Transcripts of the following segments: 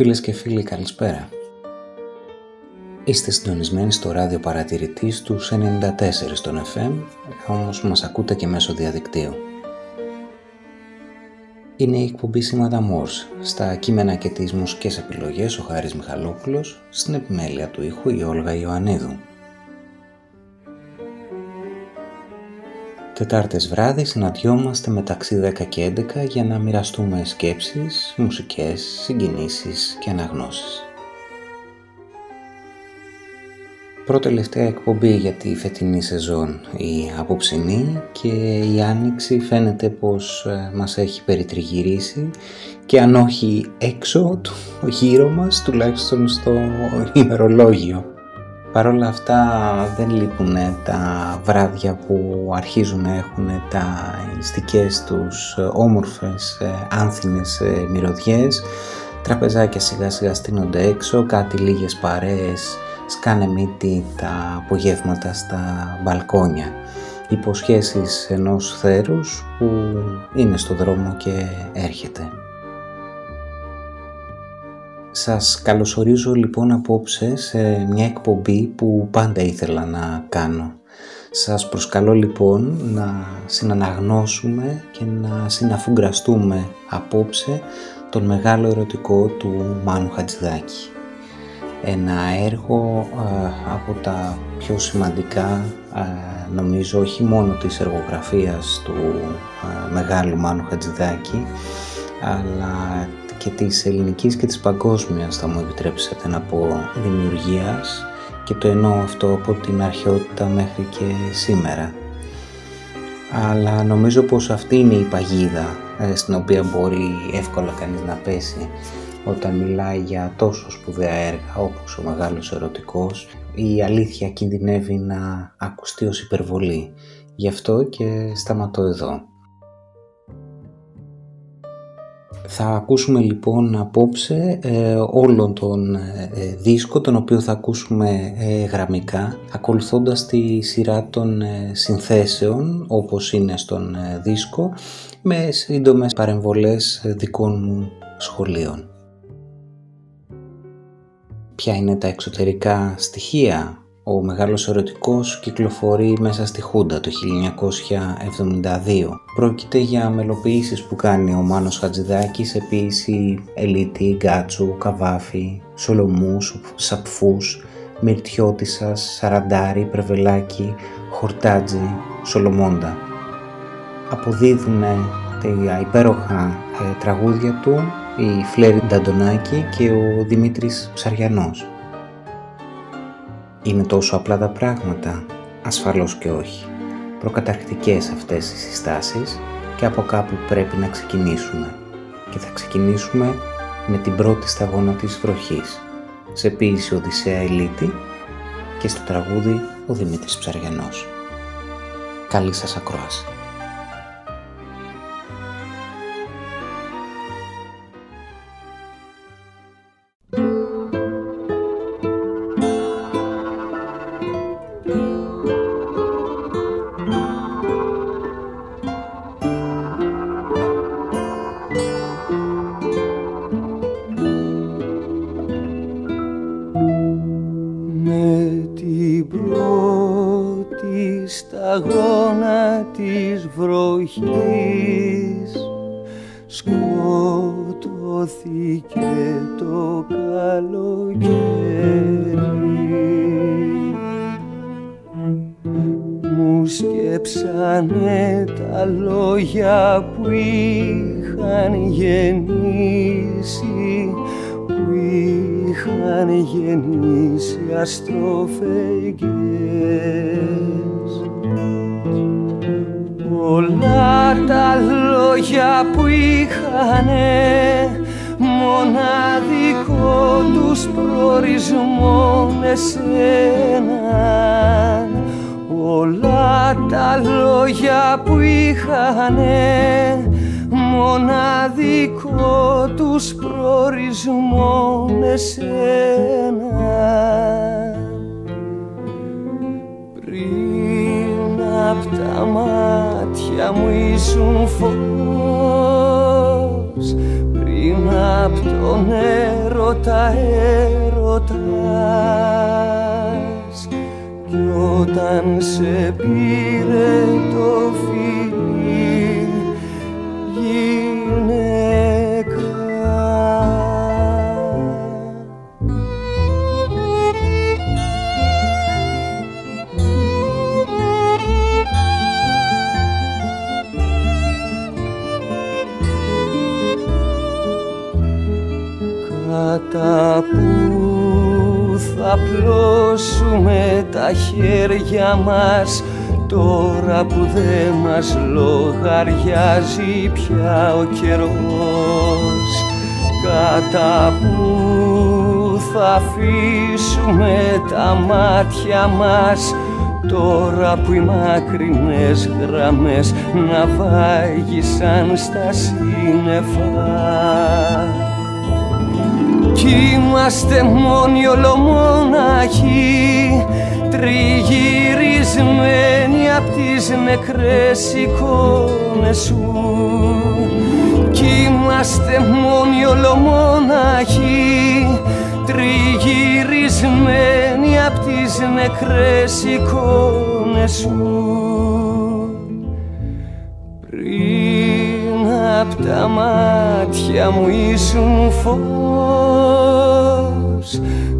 Φίλες και φίλοι καλησπέρα. Είστε συντονισμένοι στο ράδιο παρατηρητής του 94 στον FM, όμως μας ακούτε και μέσω διαδικτύου. Είναι η εκπομπή Σήματα Μόρς, στα κείμενα και τις μουσικές επιλογές ο Χάρης Μιχαλόπουλος, στην επιμέλεια του ήχου η Όλγα Ιωαννίδου. Τετάρτες βράδυς συναντιόμαστε μεταξύ 10 και 11 για να μοιραστούμε σκέψεις, μουσικές, συγκινήσεις και αναγνώσεις. Πρώτη-τελευταία εκπομπή για τη φετινή σεζόν η απόψινή και η άνοιξη φαίνεται πως ε, μας έχει περιτριγυρίσει και αν όχι έξω του γύρω μας τουλάχιστον στο ημερολόγιο. Παρ' όλα αυτά δεν λείπουν τα βράδια που αρχίζουν να έχουν τα ιστικές τους όμορφες ε, άνθινες ε, μυρωδιές τραπεζάκια σιγά σιγά στείνονται έξω, κάτι λίγες παρέες σκάνε μύτη τα απογεύματα στα μπαλκόνια υποσχέσεις ενός θέρους που είναι στο δρόμο και έρχεται. Σας καλωσορίζω λοιπόν απόψε σε μια εκπομπή που πάντα ήθελα να κάνω. Σας προσκαλώ λοιπόν να συναναγνώσουμε και να συναφουγκραστούμε απόψε τον μεγάλο ερωτικό του Μάνου Χατζηδάκη. Ένα έργο από τα πιο σημαντικά νομίζω όχι μόνο της εργογραφίας του μεγάλου Μάνου Χατζηδάκη αλλά και της ελληνικής και της παγκόσμιας θα μου επιτρέψετε να πω δημιουργίας και το εννοώ αυτό από την αρχαιότητα μέχρι και σήμερα. Αλλά νομίζω πως αυτή είναι η παγίδα ε, στην οποία μπορεί εύκολα κανείς να πέσει όταν μιλάει για τόσο σπουδαία έργα όπως ο Μεγάλος Ερωτικός η αλήθεια κινδυνεύει να ακουστεί ως υπερβολή. Γι' αυτό και σταματώ εδώ. Θα ακούσουμε λοιπόν απόψε ε, όλον τον ε, ε, δίσκο τον οποίο θα ακούσουμε ε, γραμμικά ακολουθώντας τη σειρά των συνθέσεων όπως είναι στον δίσκο με σύντομες παρεμβολές δικών μου σχολείων. Ποια είναι τα εξωτερικά στοιχεία ο Μεγάλος Ερωτικός κυκλοφορεί μέσα στη Χούντα το 1972. Πρόκειται για μελοποιήσεις που κάνει ο Μάνος Χατζηδάκης σε ποίηση Ελίτη, Γκάτσου, Καβάφη, Σολομούς, Σαπφούς, Μυρτιώτισσας, Σαραντάρη, Πρεβελάκη, Χορτάτζη, Σολομόντα. Αποδίδουν τα υπέροχα ε, τραγούδια του η Φλέρη Νταντονάκη και ο Δημήτρης Ψαριανός. Είναι τόσο απλά τα πράγματα. Ασφαλώς και όχι. Προκαταρκτικές αυτές οι συστάσεις και από κάπου πρέπει να ξεκινήσουμε. Και θα ξεκινήσουμε με την πρώτη σταγόνα της βροχής. Σε ποίηση Οδυσσέα Ελίτη και στο τραγούδι ο Δημήτρης Ψαριανός. Καλή σας ακρόαση. Κι όταν σε πήρε το φιλί θα πλώσουμε τα χέρια μας Τώρα που δε μας λογαριάζει πια ο καιρός. Κατά που θα αφήσουμε τα μάτια μας Τώρα που οι μακρινές γραμμές να βάγισαν στα σύννεφα κι είμαστε μόνοι ολομόναχοι τριγυρισμένοι απ' τις νεκρές εικόνες σου. Κι είμαστε μόνοι ολομόναχοι τριγυρισμένοι απ' τις νεκρές εικόνες σου απ' τα μάτια μου ήσουν φως.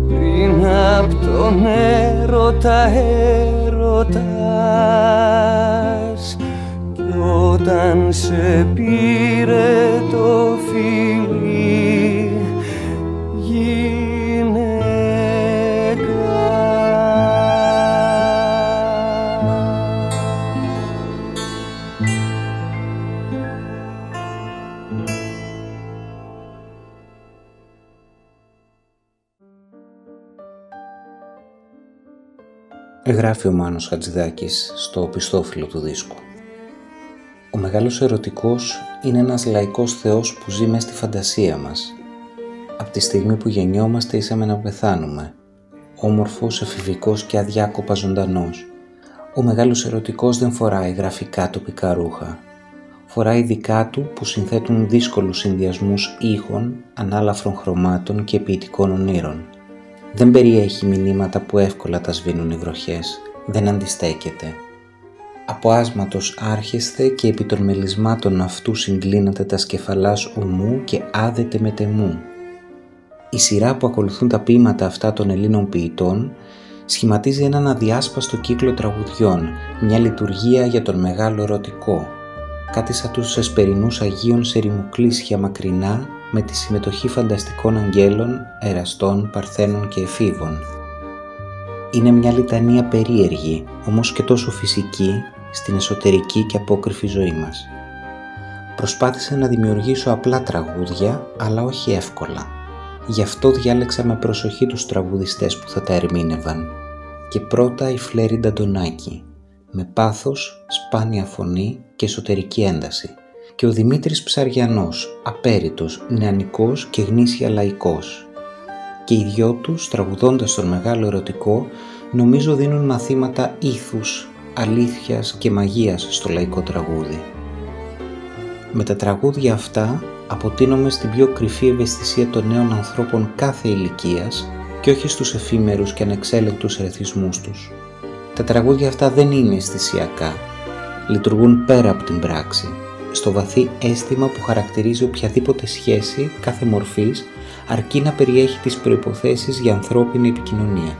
Πριν απ' τον έρωτα έρωτας. Κι όταν σε πήρε το φιλί Γράφει ο Μάνος Χατζηδάκης στο πιστόφυλλο του δίσκου. Ο μεγάλος ερωτικός είναι ένας λαϊκός θεός που ζει μέσα στη φαντασία μας. Από τη στιγμή που γεννιόμαστε είσαμε να πεθάνουμε. Όμορφος, εφηβικός και αδιάκοπα ζωντανός. Ο μεγάλος ερωτικός δεν φοράει γραφικά τοπικά ρούχα. Φοράει δικά του που συνθέτουν δύσκολους συνδυασμούς ήχων, ανάλαφρων χρωμάτων και ποιητικών ονείρων. Δεν περιέχει μηνύματα που εύκολα τα σβήνουν οι βροχές. Δεν αντιστέκεται. Από άσματος άρχεσθε και επί των μελισμάτων αυτού συγκλίνατε τα σκεφαλάς ομού και άδετε με τεμού. Η σειρά που ακολουθούν τα ποίηματα αυτά των Ελλήνων ποιητών σχηματίζει έναν αδιάσπαστο κύκλο τραγουδιών, μια λειτουργία για τον μεγάλο ερωτικό, κάτι σαν τους εσπερινούς Αγίων σε ρημουκλήσια μακρινά με τη συμμετοχή φανταστικών αγγέλων, εραστών, παρθένων και εφήβων. Είναι μια λιτανία περίεργη, όμως και τόσο φυσική, στην εσωτερική και απόκριφη ζωή μας. Προσπάθησα να δημιουργήσω απλά τραγούδια, αλλά όχι εύκολα. Γι' αυτό διάλεξα με προσοχή τους τραγουδιστές που θα τα ερμήνευαν. Και πρώτα η Φλέρι Νταντονάκη, με πάθος, σπάνια φωνή και εσωτερική ένταση και ο Δημήτρης Ψαριανός, απέριτος, νεανικός και γνήσια λαϊκός. Και οι δυο τους, τραγουδώντας τον μεγάλο ερωτικό, νομίζω δίνουν μαθήματα ήθους, αλήθειας και μαγείας στο λαϊκό τραγούδι. Με τα τραγούδια αυτά αποτείνομαι στην πιο κρυφή ευαισθησία των νέων ανθρώπων κάθε ηλικίας και όχι στους εφήμερους και ανεξέλεγκτους ερεθισμούς τους. Τα τραγούδια αυτά δεν είναι αισθησιακά, λειτουργούν πέρα από την πράξη στο βαθύ αίσθημα που χαρακτηρίζει οποιαδήποτε σχέση κάθε μορφής αρκεί να περιέχει τις προϋποθέσεις για ανθρώπινη επικοινωνία.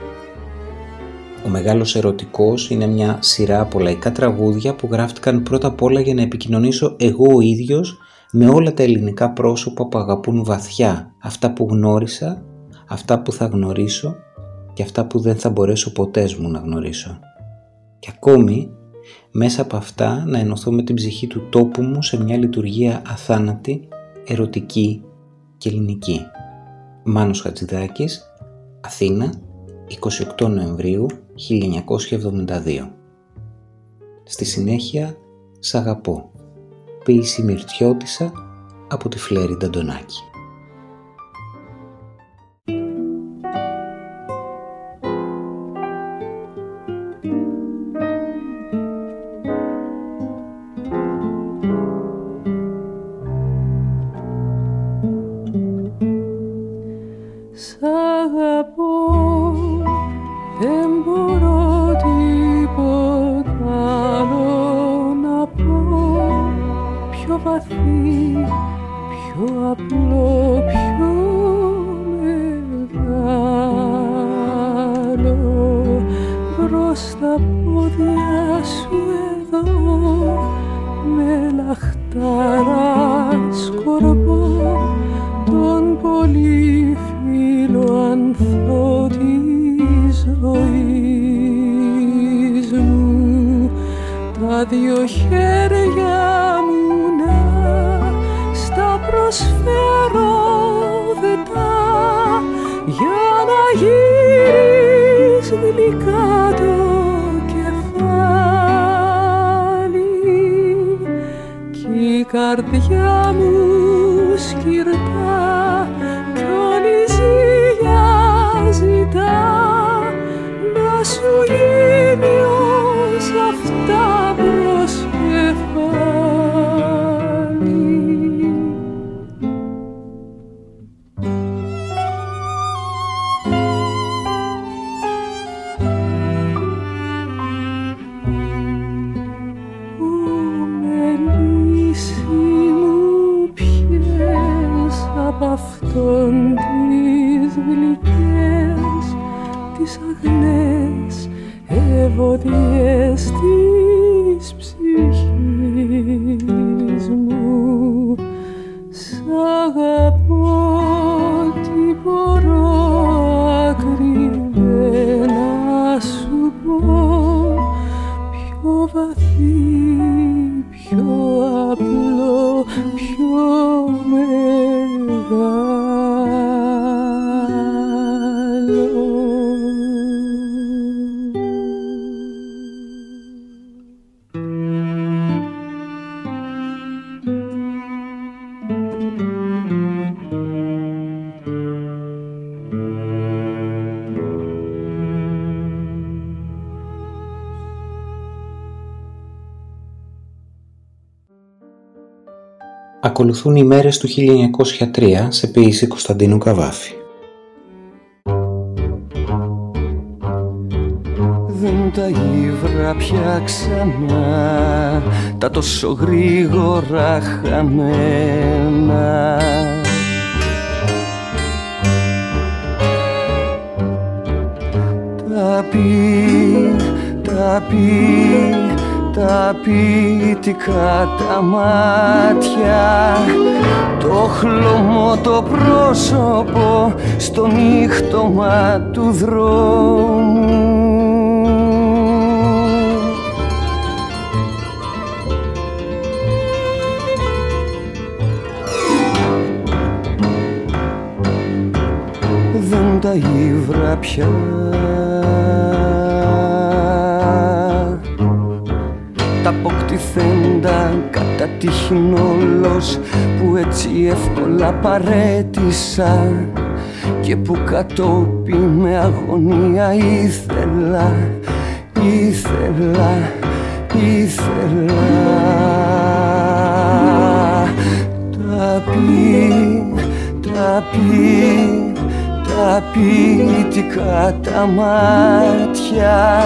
Ο Μεγάλος Ερωτικός είναι μια σειρά από λαϊκά τραγούδια που γράφτηκαν πρώτα απ' όλα για να επικοινωνήσω εγώ ο ίδιος με όλα τα ελληνικά πρόσωπα που αγαπούν βαθιά αυτά που γνώρισα, αυτά που θα γνωρίσω και αυτά που δεν θα μπορέσω ποτέ μου να γνωρίσω. Και ακόμη μέσα από αυτά να ενωθώ με την ψυχή του τόπου μου σε μια λειτουργία αθάνατη, ερωτική και ελληνική. Μάνος Χατζηδάκης, Αθήνα, 28 Νοεμβρίου 1972. Στη συνέχεια «Σ' αγαπώ», ποίηση Μυρτιώτησα από τη Φλέρη Νταντονάκη. Στα πόδια σου εδώ με λαχτάρα σκορπό τον πολύ φίλο ανθό της ζωής μου. Τα δυο χέρια μου να στα προσφέρω δετά για να γύρεις γλυκά καρδιά μου Ακολουθούν οι μέρες του 1903 σε ποίηση Κωνσταντίνου Καβάφη. Δεν τα ύβρα πια ξανά Τα τόσο γρήγορα χαμένα Τα πει, τα πει, τα ποιητικά τα μάτια. Το χλωμό το πρόσωπο στο νύχτωμα του δρόμου. Δεν τα ύβρα πια αποκτηθέντα κατά τύχην όλος που έτσι εύκολα παρέτησα και που κατόπι με αγωνία ήθελα, ήθελα, ήθελα. Τα πει, τα πει, τα ποιητικά τα μάτια.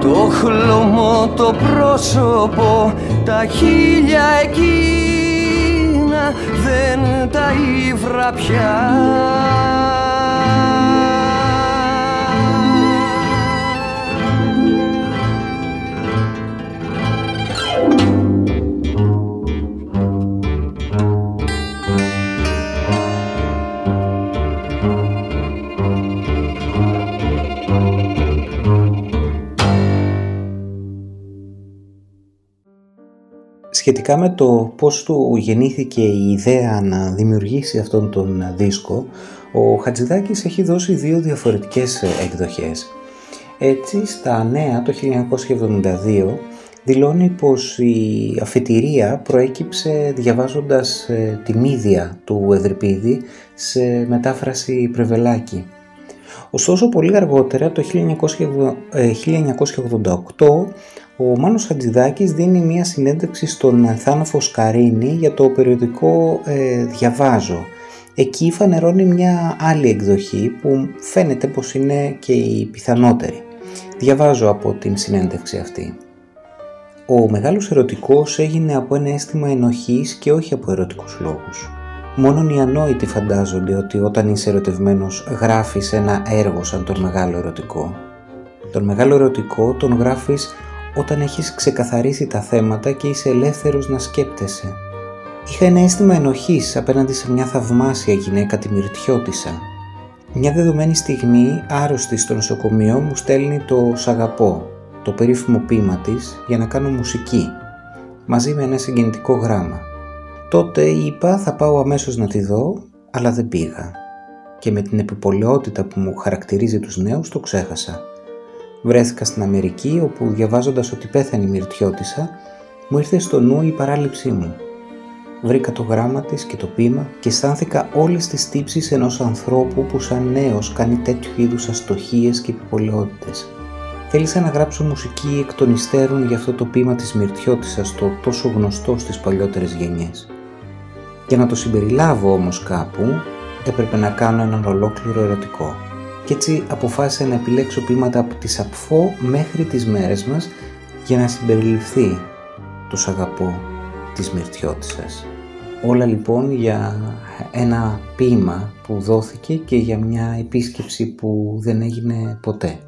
Το χλωμό το πρόσωπο τα χίλια εκείνα δεν τα ύβρα πια Σχετικά με το πώς του γεννήθηκε η ιδέα να δημιουργήσει αυτόν τον δίσκο, ο Χατζηδάκης έχει δώσει δύο διαφορετικές εκδοχές. Έτσι, στα νέα το 1972 δηλώνει πως η αφετηρία προέκυψε διαβάζοντας ε, τη μύδια του Εδρυπίδη σε μετάφραση Πρεβελάκη. Ωστόσο, πολύ αργότερα, το 1988, ο Μάνος Χατζηδάκης δίνει μία συνέντευξη στον Θάνο Φωσκαρίνη για το περιοδικό ε, «Διαβάζω». Εκεί φανερώνει μια άλλη εκδοχή που φαίνεται πως είναι και η πιθανότερη. Διαβάζω από την συνέντευξη αυτή. Ο μεγάλος ερωτικός έγινε από ένα αίσθημα ενοχής και όχι από ερωτικούς λόγους. Μόνον οι ανόητοι φαντάζονται ότι όταν είσαι ερωτευμένος γράφεις ένα έργο σαν τον μεγάλο ερωτικό. Τον μεγάλο ερωτικό τον γράφεις όταν έχεις ξεκαθαρίσει τα θέματα και είσαι ελεύθερος να σκέπτεσαι. Είχα ένα αίσθημα ενοχής απέναντι σε μια θαυμάσια γυναίκα τη Μυρτιώτισσα. Μια δεδομένη στιγμή άρρωστη στο νοσοκομείο μου στέλνει το «Σ' αγαπώ», το περίφημο ποίημα της, για να κάνω μουσική, μαζί με ένα συγκινητικό γράμμα. Τότε είπα θα πάω αμέσως να τη δω, αλλά δεν πήγα. Και με την επιπολαιότητα που μου χαρακτηρίζει τους νέους το ξέχασα. Βρέθηκα στην Αμερική όπου διαβάζοντας ότι πέθανε η Μυρτιώτισσα μου ήρθε στο νου η παράληψή μου. Βρήκα το γράμμα της και το πείμα και αισθάνθηκα όλες τις τύψεις ενός ανθρώπου που σαν νέος κάνει τέτοιου είδους αστοχίες και επιπολαιότητες. Θέλησα να γράψω μουσική εκ των υστέρων για αυτό το πείμα της Μυρτιώτισσας το τόσο γνωστό στις παλιότερες γενιές. Για να το συμπεριλάβω όμως κάπου έπρεπε να κάνω έναν ολόκληρο ερωτικό και έτσι αποφάσισα να επιλέξω ποίηματα από τη Σαπφό μέχρι τις μέρες μας για να συμπεριληφθεί το «Σ' αγαπώ» της Μυρτιώτισσας. Όλα λοιπόν για ένα ποίημα που δόθηκε και για μια επίσκεψη που δεν έγινε ποτέ.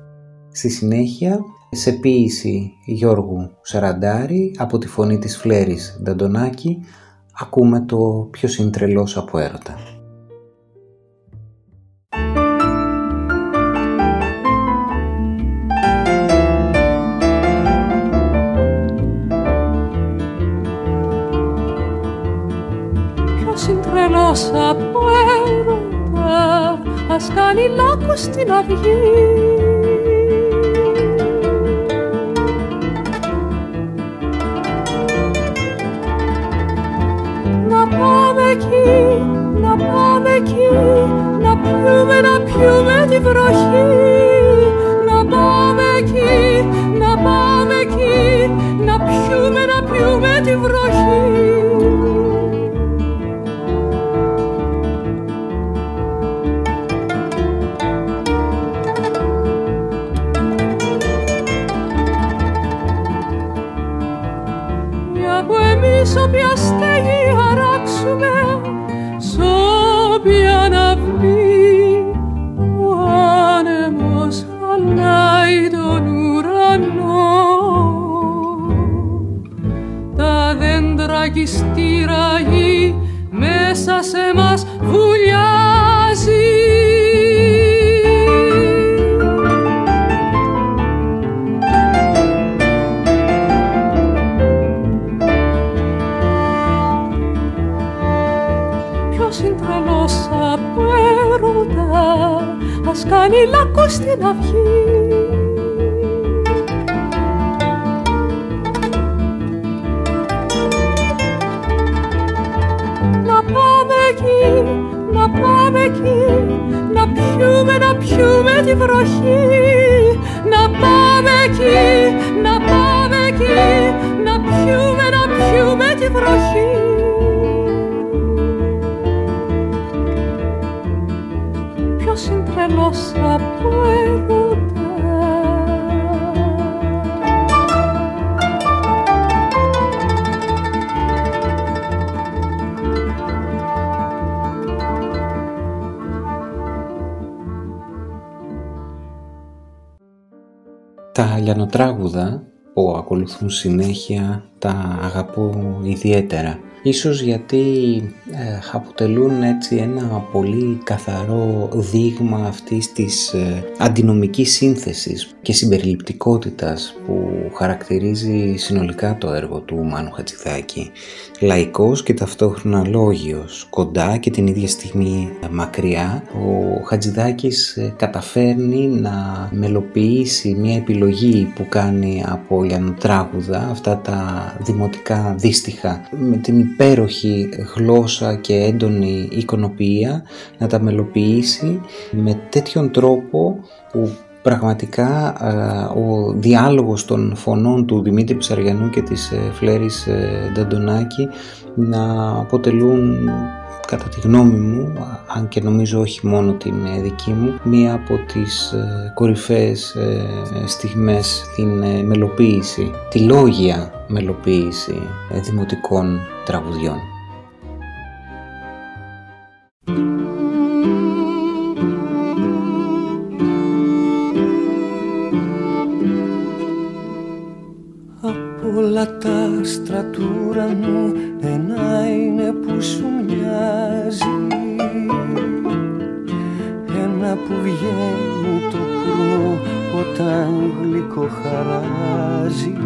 Στη συνέχεια, σε ποίηση Γιώργου Σαραντάρη από τη φωνή της Φλέρης Νταντονάκη ακούμε το «Ποιος είναι τρελός από έρωτα». Τρελός από έρωτα ας κάνει λάκκος στην αυγή. Να πάμε εκεί, να πάμε εκεί να πιούμε, να πιούμε τη βροχή Τα λιανοτράγουδα που ακολουθούν συνέχεια τα αγαπώ ιδιαίτερα Ίσως γιατί ε, αποτελούν έτσι ένα πολύ καθαρό δείγμα αυτής της ε, αντινομικής σύνθεσης και συμπεριληπτικότητας που χαρακτηρίζει συνολικά το έργο του Μάνου Χατζηδάκη. Λαϊκός και ταυτόχρονα λόγιος, κοντά και την ίδια στιγμή μακριά, ο Χατζηδάκης ε, καταφέρνει να μελοποιήσει μια επιλογή που κάνει από λιανοτράγουδα, αυτά τα δημοτικά δύστιχα, με την υπέροχη γλώσσα και έντονη εικονοποιία να τα μελοποιήσει με τέτοιον τρόπο που πραγματικά ο διάλογος των φωνών του Δημήτρη Ψαριανού και της ε, Φλέρης ε, Νταντονάκη να αποτελούν κατά τη γνώμη μου, αν και νομίζω όχι μόνο την ε, δική μου, μία από τις κορυφαίες στιγμές στην μελοποίηση. Τη λόγια μελοποίηση δημοτικών τραγουδιών. Από όλα τα άστρα του ουρανού ένα είναι που σου που βγαίνει το πρωί όταν γλυκό χαράζει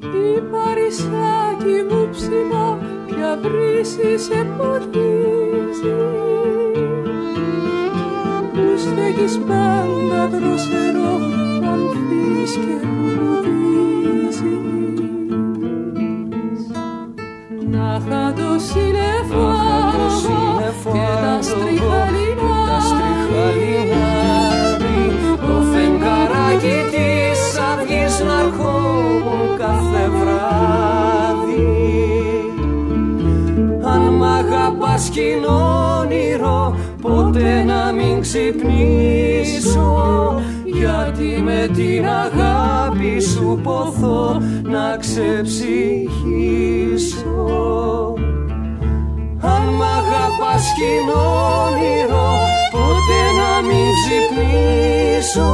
Η παρισάκι μου ψηλά πια βρύση σε ποτίζει. Μου στέκεις πάντα δροσερό αν φύγεις και μου Να είχα το συνεφάρω και τα στριχαλινά Το φεγγαράκι της αυγής να ερχόμουν κάθε βράδυ Αν μ' αγαπάς κι είναι όνειρο ποτέ να μην ξυπνήσω γιατί με την αγάπη σου ποθώ να ξεψυχήσω αν μ' αγαπάς κι είναι όνειρο Ποτέ να μην ξυπνήσω.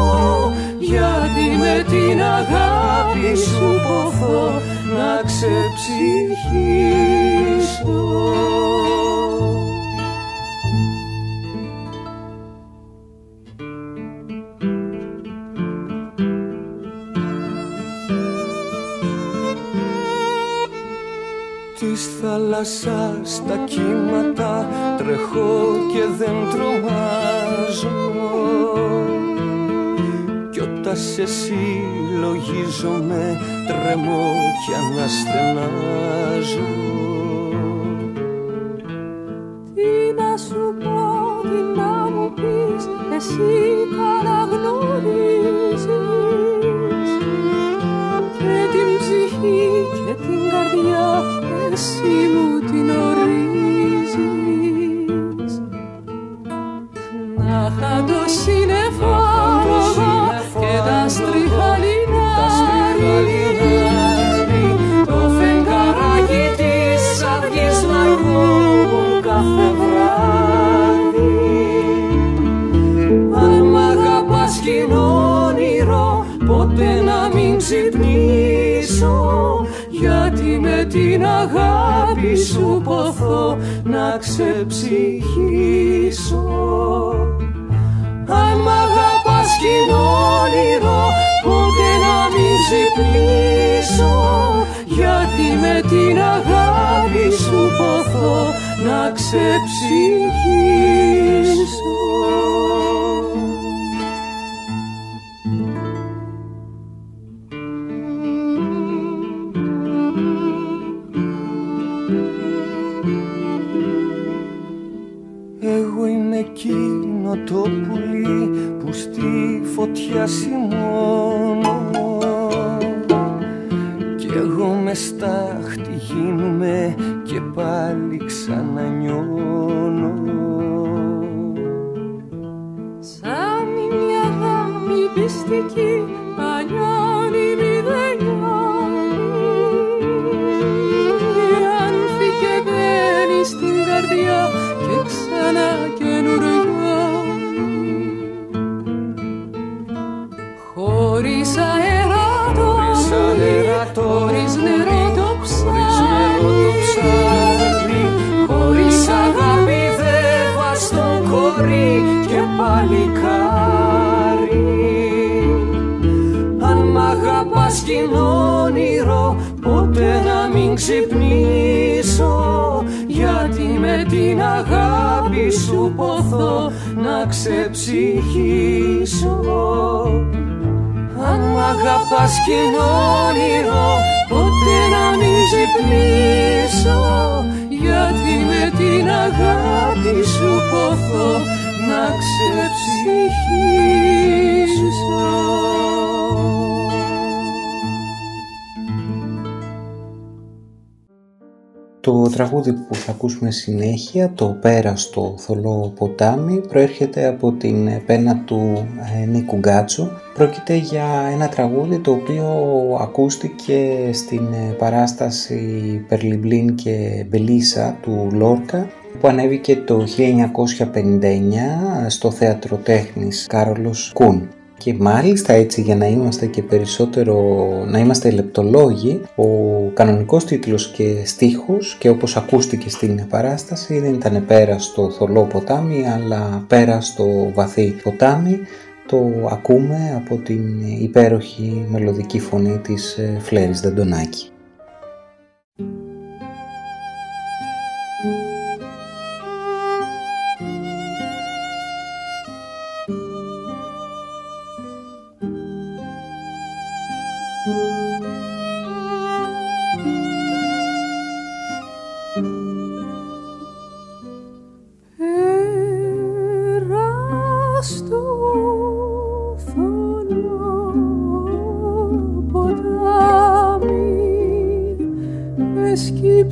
Γιατί με την αγάπη σου ποθώ Να ξεψυχήσω Της θάλασσας τα κύματα τρεχώ και δεν τρομάζω. Κι όταν σε συλλογίζομαι τρεμώ και αναστενάζω. Τι να σου πω, τι να μου πεις Εσύ Εσύ μου την ορίζεις. Να είχα το σύννεφο και τα στριχαλινά Το φεγγαράκι της αυγής να ερχόμουν κάθε βράδυ. Αν μ' αγαπάς κι είναι όνειρο ποτέ να μην ξυπνήσω. Γιατί με την αγάπη σου ποθώ να ξεψυχήσω. Αν μ' αγαπάς κι είναι όνειρο Ποτέ να μην ξυπνήσω. Γιατί με την αγάπη σου ποθώ Να ξεψυχήσω assim και παλικάρι Αν μ' αγαπάς κι είναι όνειρο Ποτέ να μην ξυπνήσω. Γιατί με την αγάπη σου ποθώ να ξεψυχήσω. Αν μ' αγαπάς κι είναι όνειρο Ποτέ να μην ξυπνήσω. Γιατί με την αγάπη σου ποθώ Να ξεψυχήσω Το Το τραγούδι που θα ακούσουμε συνέχεια, το «Πέρα στο θολό ποτάμι», προέρχεται από την πένα του ε, Νίκου Γκάτσου. Πρόκειται για ένα τραγούδι το οποίο ακούστηκε στην ε, παράσταση «Περλιμπλίν και Μπελίσα» του Λόρκα που ανέβηκε το 1959 στο Θέατρο Τέχνης Κάρολος Κούν. Και μάλιστα έτσι για να είμαστε και περισσότερο, να είμαστε λεπτολόγοι, ο κανονικός τίτλος και στίχος και όπως ακούστηκε στην παράσταση δεν ήταν πέρα στο θολό ποτάμι αλλά πέρα στο βαθύ ποτάμι το ακούμε από την υπέροχη μελωδική φωνή της ε, Φλέρης Δαντονάκη.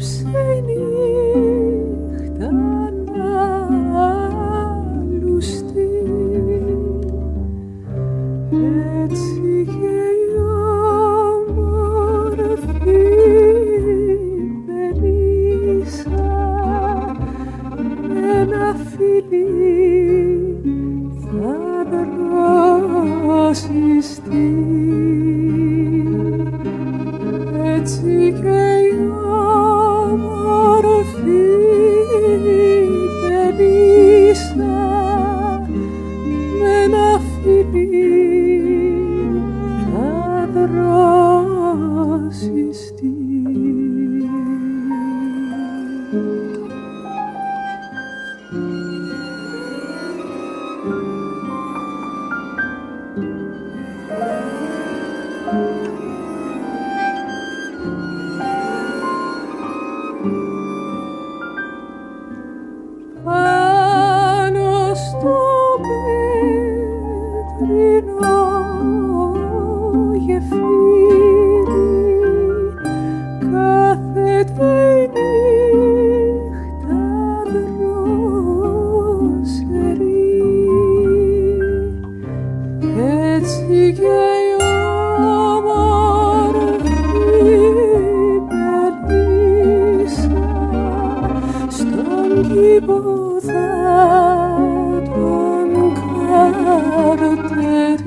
lips. that unclouded day.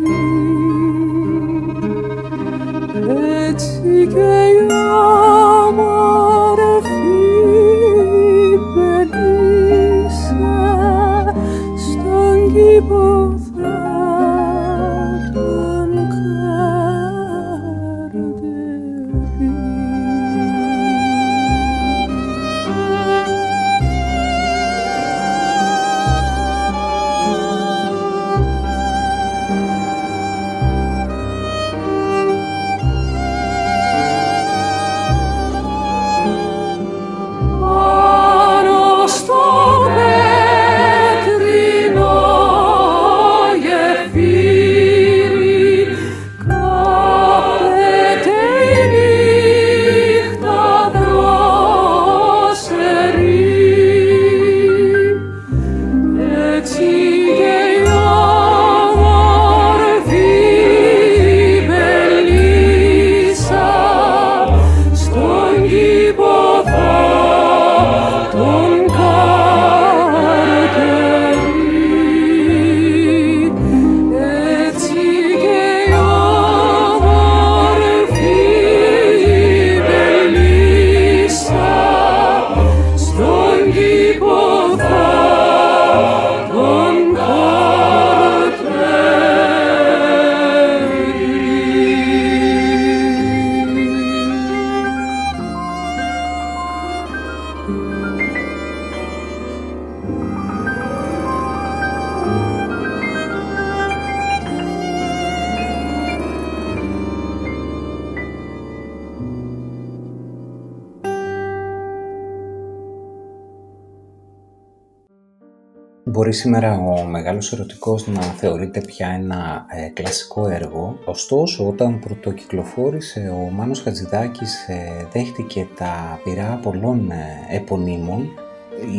Μπορεί σήμερα ο μεγάλος ερωτικός να θεωρείται πια ένα ε, κλασικό έργο, ωστόσο όταν πρωτοκυκλοφόρησε ο Μάνος Χατζηδάκης ε, δέχτηκε τα πειρά πολλών ε, επωνύμων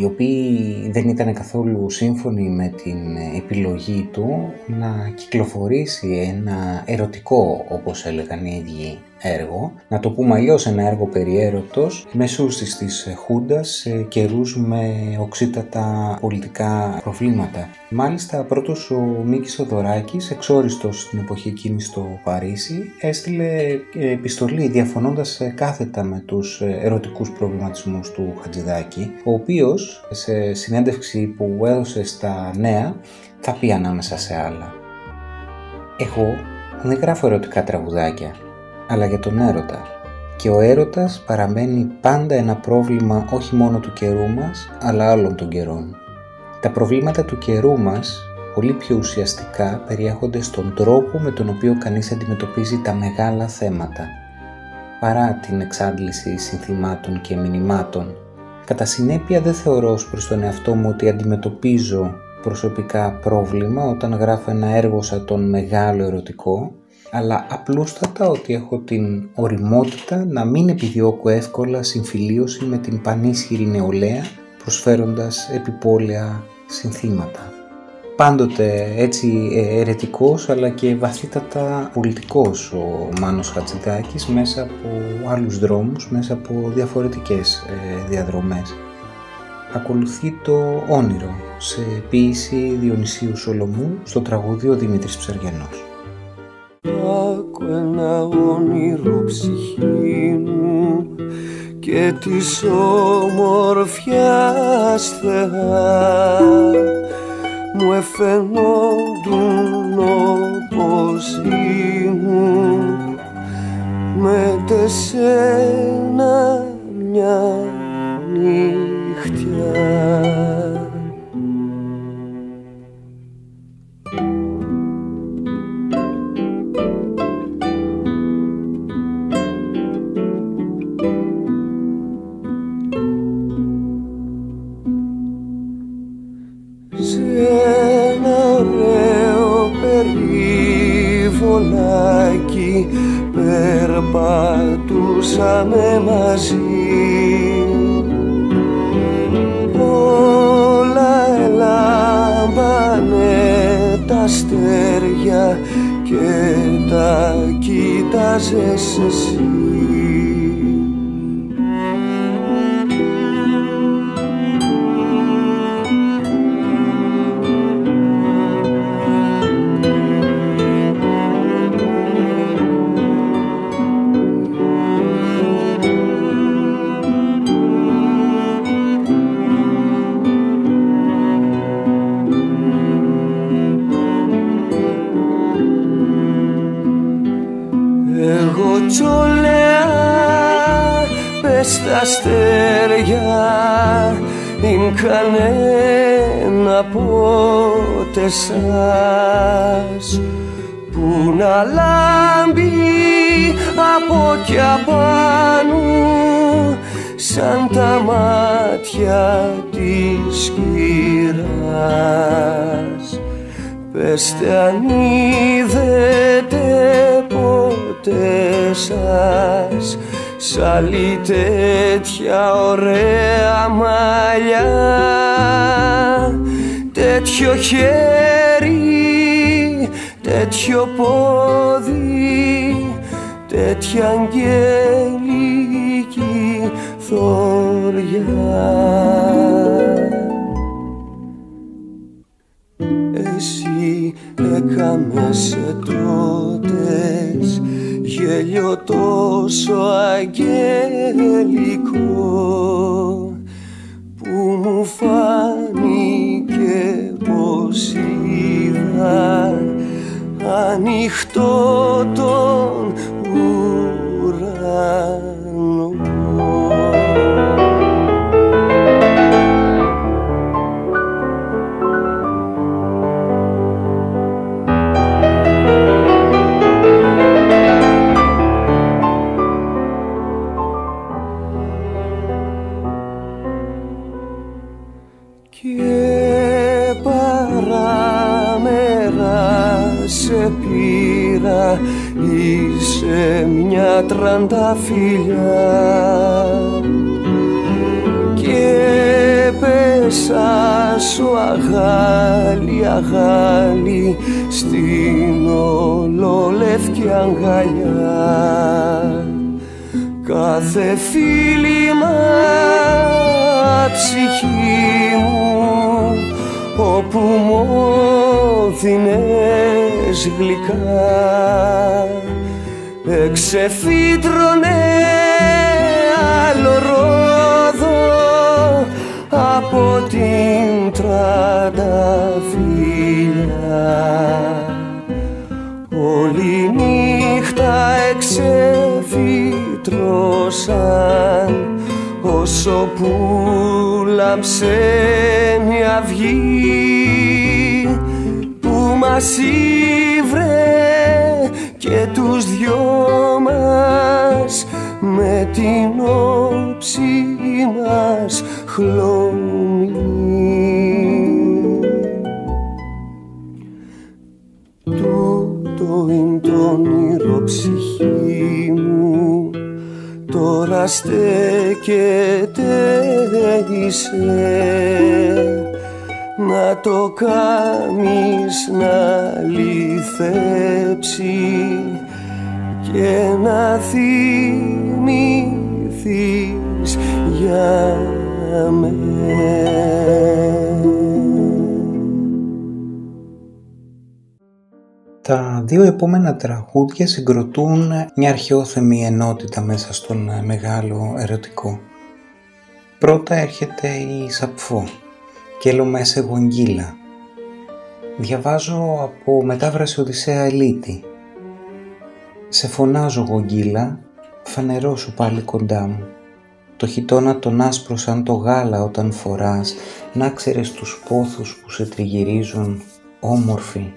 οι οποίοι δεν ήταν καθόλου σύμφωνοι με την επιλογή του να κυκλοφορήσει ένα ερωτικό όπως έλεγαν οι ίδιοι έργο, να το πούμε αλλιώς ένα έργο περιέρωτος, μεσούστης της Χούντας σε καιρούς με οξύτατα πολιτικά προβλήματα. Μάλιστα πρώτος ο Μίκης Οδωράκης, εξόριστος στην εποχή εκείνη στο Παρίσι, έστειλε επιστολή διαφωνώντας κάθετα με τους ερωτικούς προβληματισμούς του Χατζηδάκη, ο οποίος σε συνέντευξη που έδωσε στα νέα θα πει ανάμεσα σε άλλα. Εγώ δεν γράφω ερωτικά τραγουδάκια, αλλά για τον έρωτα. Και ο έρωτας παραμένει πάντα ένα πρόβλημα όχι μόνο του καιρού μας, αλλά άλλων των καιρών. Τα προβλήματα του καιρού μας, πολύ πιο ουσιαστικά, περιέχονται στον τρόπο με τον οποίο κανείς αντιμετωπίζει τα μεγάλα θέματα, παρά την εξάντληση συνθημάτων και μηνυμάτων. Κατά συνέπεια δεν θεωρώ ως προς τον εαυτό μου ότι αντιμετωπίζω προσωπικά πρόβλημα όταν γράφω ένα έργο σαν τον μεγάλο ερωτικό, αλλά απλούστατα ότι έχω την οριμότητα να μην επιδιώκω εύκολα συμφιλίωση με την πανίσχυρη νεολαία προσφέροντας επιπόλαια συνθήματα. Πάντοτε έτσι ε, ερετικός αλλά και βαθύτατα πολιτικός ο Μάνος Χατζηδάκης μέσα από άλλους δρόμους, μέσα από διαφορετικές ε, διαδρομές. Ακολουθεί το όνειρο σε ποίηση Διονυσίου Σολομού στο τραγούδιο Δημήτρης Ψαριανός. Άκου ένα όνειρο ψυχή μου και της ομορφιάς θεά. Μου εφαινόντουν όπως ήμουν με τεσένα μια νύχτια μαζί. Όλα ελάμπανε τα αστέρια και τα κοίταζες εσύ κανένα πότε σας που να λάμπει από κι απάνω σαν τα μάτια της κυράς. Πεστε αν είδετε ποτέ σας Σ' άλλη τέτοια ωραία μαλλιά. Τέτοιο χέρι, τέτοιο πόδι Τέτοια αγγελική θωριά Εσύ έκαμες τότε γέλιο τόσο αγγελικό που μου φάνηκε πως είδα ανοιχτό τον ουρανό Και παραμέρα σε πήρα Είσαι μια τρανταφυλιά Και πέσα σου αγάλι αγάλι Στην ολολευκή αγκαλιά κάθε φίλημα ψυχή μου όπου μόδινες γλυκά. Εξεφύτρωνε άλλο ρόδο από την τρανταφύλια όλη νύχτα εξεφύτρωσαν όσο που λάμψε μια αυγή που μας ήβρε και τους δυο μας με την όψη μας χλωμή. Τούτο είναι το όνειρο ψυχής μου τώρα στέκεται είσαι να το κάνεις να λυθέψει και να θυμηθείς για Τα δύο επόμενα τραγούδια συγκροτούν μια αρχαιόθεμη ενότητα μέσα στον μεγάλο ερωτικό. Πρώτα έρχεται η Σαπφό «Κέλο μέσα γογγύλα». Διαβάζω από μετάφραση Οδυσσέα Ελίτη. «Σε φωνάζω γογγύλα, φανερώσου πάλι κοντά μου. Το χιτώνα τον άσπρο σαν το γάλα όταν φοράς, να ξέρεις τους πόθους που σε τριγυρίζουν, όμορφη.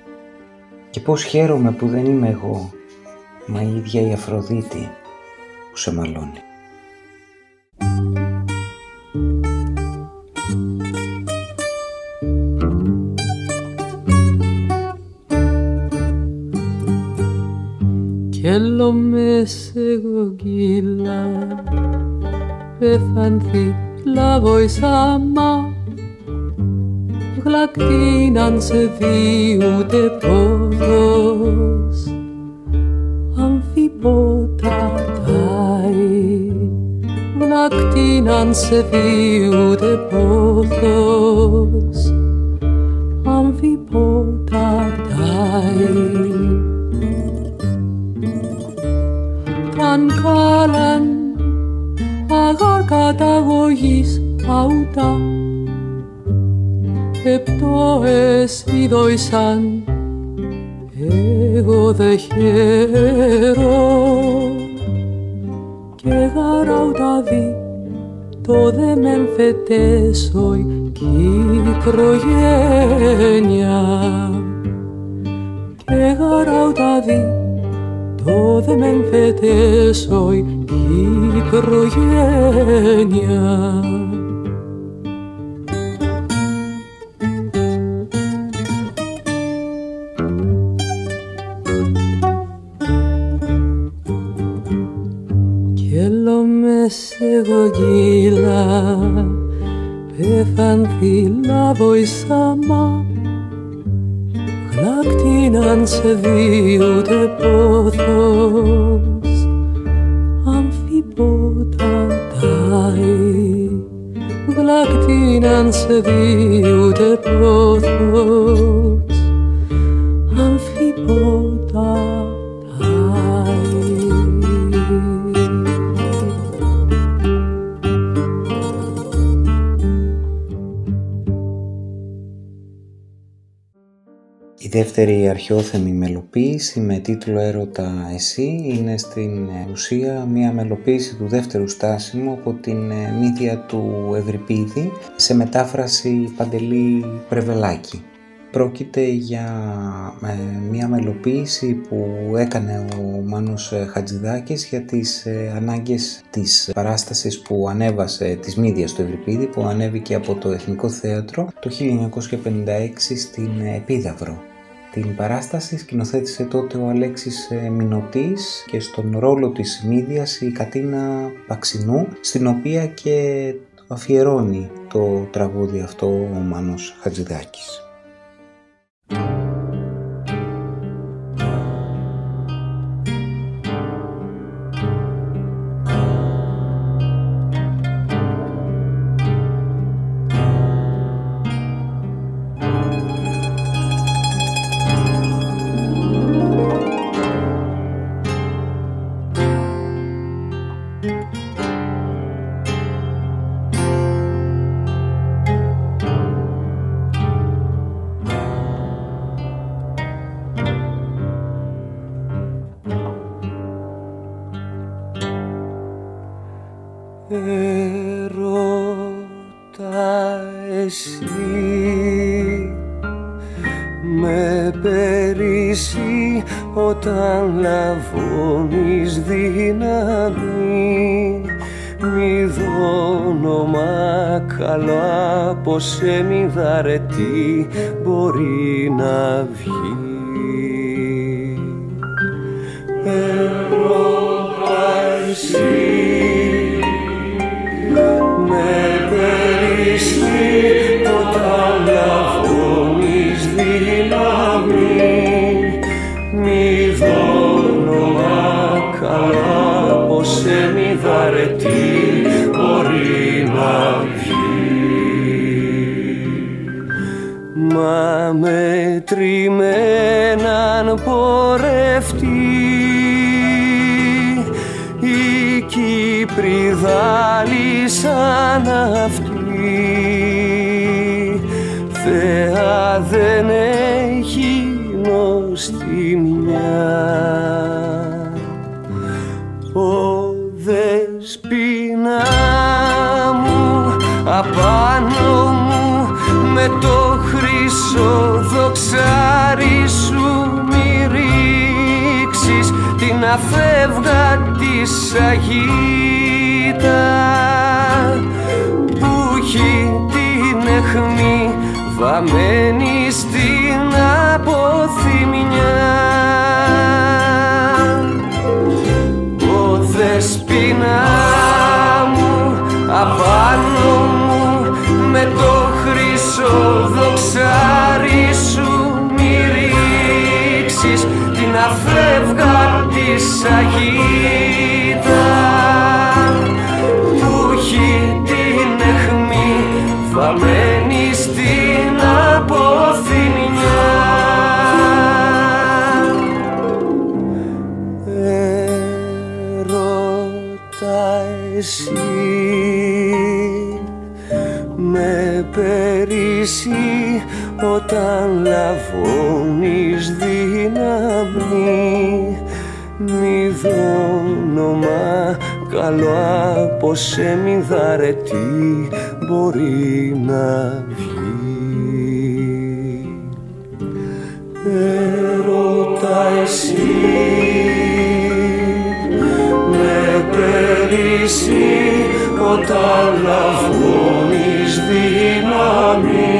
Και πώς χαίρομαι που δεν είμαι εγώ, μα η ίδια η Αφροδίτη που σε μαλώνει. με σε γογγύλα πεθανθεί λάβω η σάμα γλακτίναν σε ούτε πόδος. Αμφιπότα τάι γλακτίναν σε ούτε πόδος. Αμφιπότα τάι αν κάλαν αγάρ καταγωγής αούτα επτόες ειδοησαν εγώ δε χαίρω. Και γαράουτα δει το δε μεν φετέσοι κι οικογένεια και γαράουτα δει το δε μεν φετέσω η πεθανθεί λάβω η σάμα Λάκτηναν σε ούτε πόθος αμφιπότα τάι Γλακτήναν σε ούτε πόθος δεύτερη αρχαιόθεμη μελοποίηση με τίτλο «Έρωτα εσύ» είναι στην ουσία μια μελοποίηση του δεύτερου στάσιμου από την ε, μύθια του Ευρυπίδη σε μετάφραση Παντελή Πρεβελάκη. Πρόκειται για ε, μια μελοποίηση που έκανε ο Μάνος Χατζηδάκης για τις ε, ανάγκες της παράστασης που ανέβασε της μύδιας του Ευρυπίδη που ανέβηκε από το Εθνικό Θέατρο το 1956 στην Επίδαυρο Την παράσταση σκηνοθέτησε τότε ο Αλέξης ε, Μινωτής και στον ρόλο της Μύδιας η Κατίνα Παξινού, στην οποία και αφιερώνει το τραγούδι αυτό ο Μάνος Χατζηδάκης. Μηδαρετή σαν αυτή Θεά δεν έχει νοστιμιά Ο δεσπίνα μου απάνω μου με το χρυσό δοξάρι σου μη ρίξεις την αφεύγα της Αγίτας. που έχει την αιχμή βαμμένη στην αποθυμιά ο δεσπίνα μου απάνω μου με το χρυσό δοξάρι σου μη ρίξεις την αφεύγα της Αγίτα βαμμένη στην αποθυμιά Ερώτα εσύ πέρυσι όταν λαβώνεις δύναμη μη δόνομα καλό από σε μηδαρετή μπορεί να βγει. Ερώτα εσύ με πέρυσι όταν λαβώνεις δύναμη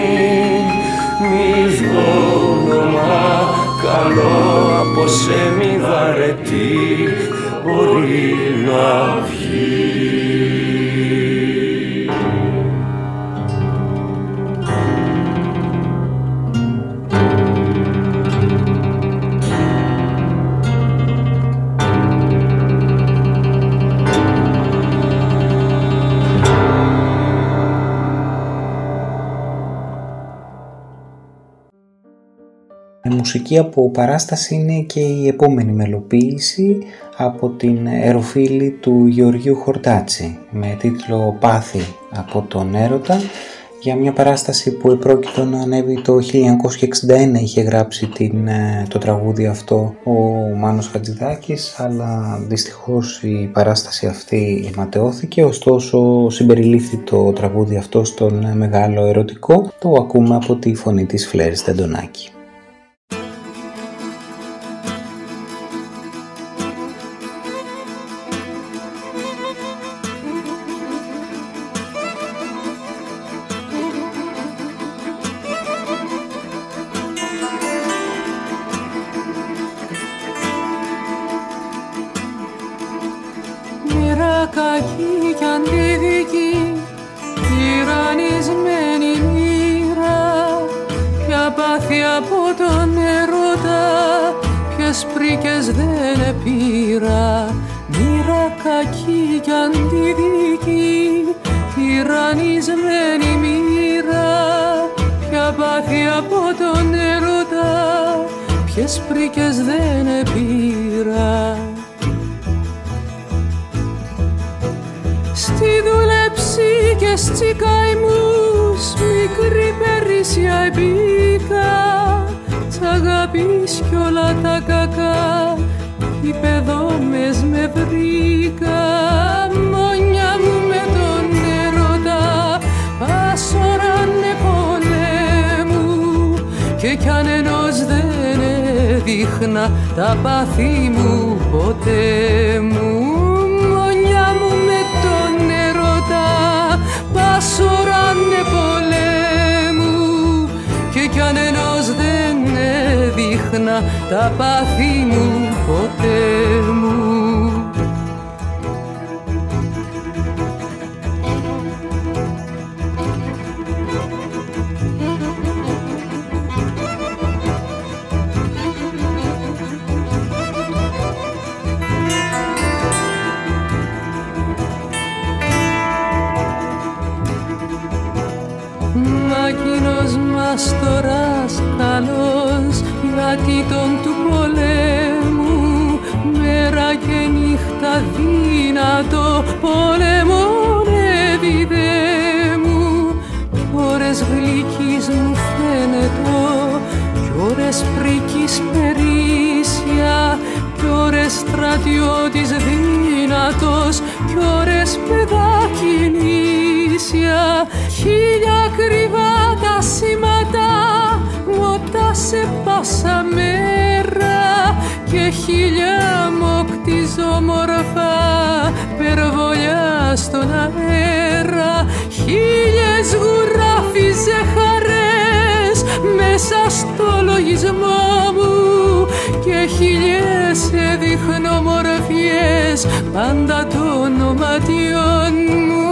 μη δόνομα καλό από σε μηδαρετή μπορεί να βγει μουσική από παράσταση είναι και η επόμενη μελοποίηση από την αεροφίλη του Γεωργίου Χορτάτση με τίτλο «Πάθη από τον έρωτα» για μια παράσταση που επρόκειτο να ανέβει το 1961 είχε γράψει την, ε, το τραγούδι αυτό ο Μάνος Χατζηδάκης αλλά δυστυχώς η παράσταση αυτή ματαιώθηκε ωστόσο συμπεριλήφθη το τραγούδι αυτό στον μεγάλο ερωτικό. Το ακούμε από τη φωνή της Φλέρης Τεντονάκη. Τυραννισμένη μοίρα ποια πάθη από τον έρωτα ποιες πρίκες δεν επήρα. Στη δουλέψη και στι καημούς μικρή περίσσια επίκα. Τ' αγάπης κι όλα τα κακά οι παιδόμες με βρήκα και κι αν ενός δεν έδειχνα τα πάθη μου ποτέ μου. Μόνια μου με τον έρωτα πάσορανε πολέμου και κι αν ενός δεν έδειχνα τα πάθη μου ποτέ εκείνος μαστοράς καλός γιατί τον του πολέμου μέρα και νύχτα δύνατο σε πάσα μέρα και χίλια μοκτιζόμορφα περβολιά στον αέρα. Χίλιες γουράφιζε χαρές μέσα στο λογισμό μου και χίλιες έδειχνομορφιές πάντα των οματιών μου.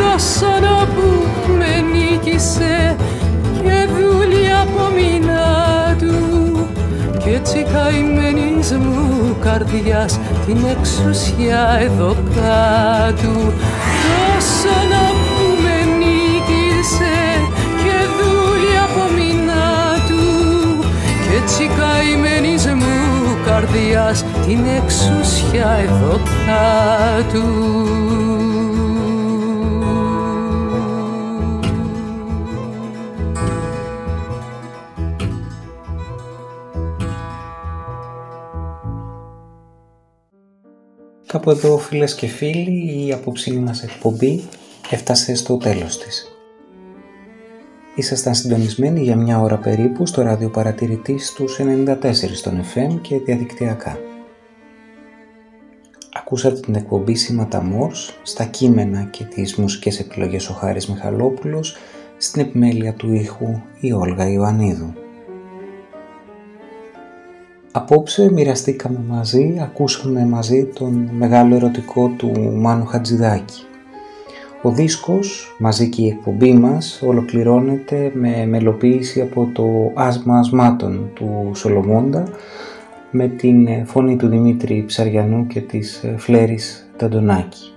Τόσο που με νίκησε έτσι καημένης μου καρδιάς την εξουσιά εδώ κάτω. Τόσο που με νίκησε και δούλει από μήνα του. Κι έτσι καημένης μου καρδιάς την εξουσιά εδώ κάτω Κάπου εδώ φίλες και φίλοι η απόψινή μας εκπομπή έφτασε στο τέλος της. Ήσασταν συντονισμένοι για μια ώρα περίπου στο ραδιοπαρατηρητή στους 94 στον FM και διαδικτυακά. Ακούσατε την εκπομπή Σήματα Μόρς στα κείμενα και τις μουσικές επιλογές ο Χάρης Μιχαλόπουλος στην επιμέλεια του ήχου η Όλγα Ιωαννίδου. Απόψε μοιραστήκαμε μαζί, ακούσαμε μαζί τον μεγάλο ερωτικό του Μάνου Χατζηδάκη. Ο δίσκος, μαζί και η εκπομπή μας, ολοκληρώνεται με μελοποίηση από το «Άσμα ασμάτων» του Σολομώντα με την φωνή του Δημήτρη Ψαριανού και της Φλέρης Ταντονάκη.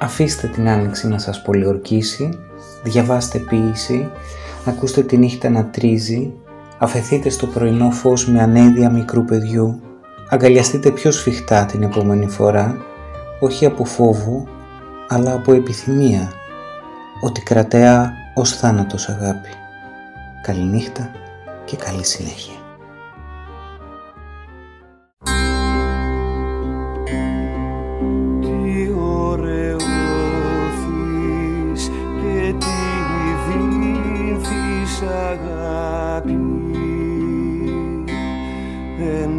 Αφήστε την άνοιξη να σας πολιορκήσει, διαβάστε ποίηση, ακούστε τη νύχτα να τρίζει, αφαιθείτε στο πρωινό φως με ανέδεια μικρού παιδιού, αγκαλιαστείτε πιο σφιχτά την επόμενη φορά, όχι από φόβο, αλλά από επιθυμία, ότι κρατέα ως θάνατος αγάπη. Καληνύχτα και καλή συνέχεια. Τι ωραιώθεις και τι δίνθεις αγάπη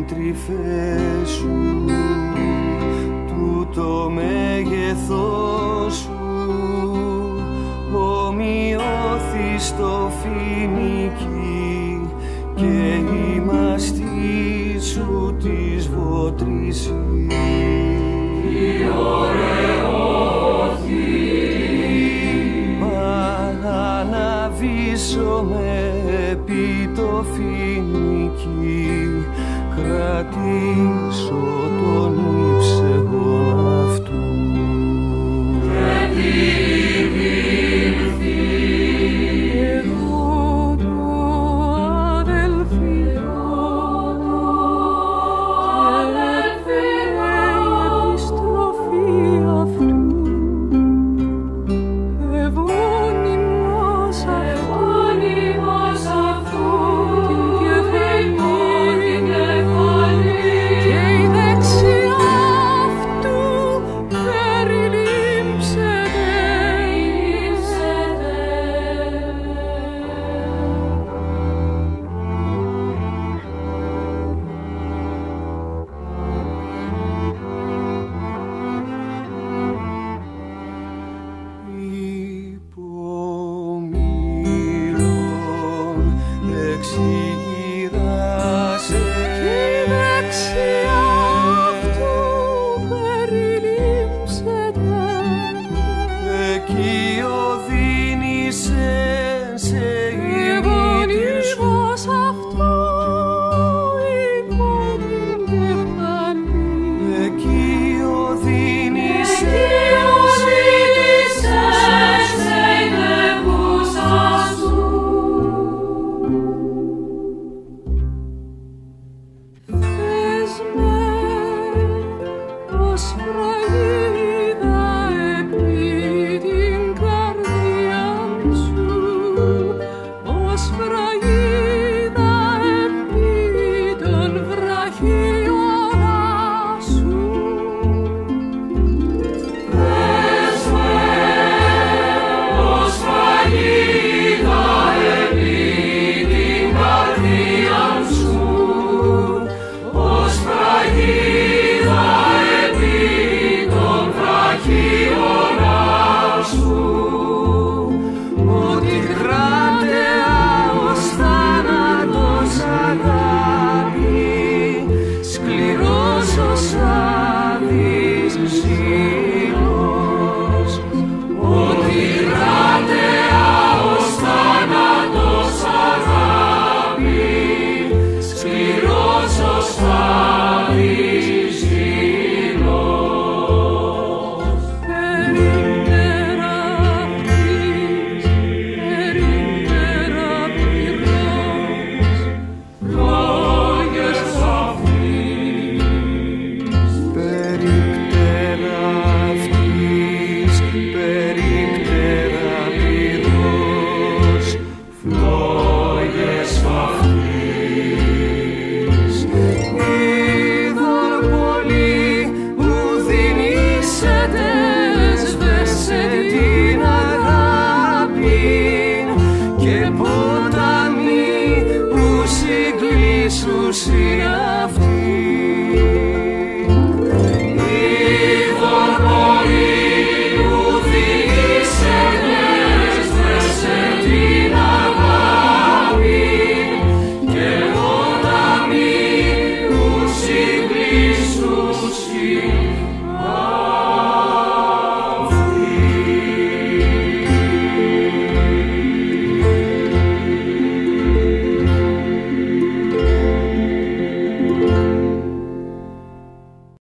τρυφές σου του το μέγεθός σου ομοιώθη στο φοινική και η μαστή σου της βοτρήση. η ωραιώθη μα αναβήσω με επί το φοινική κρατήσω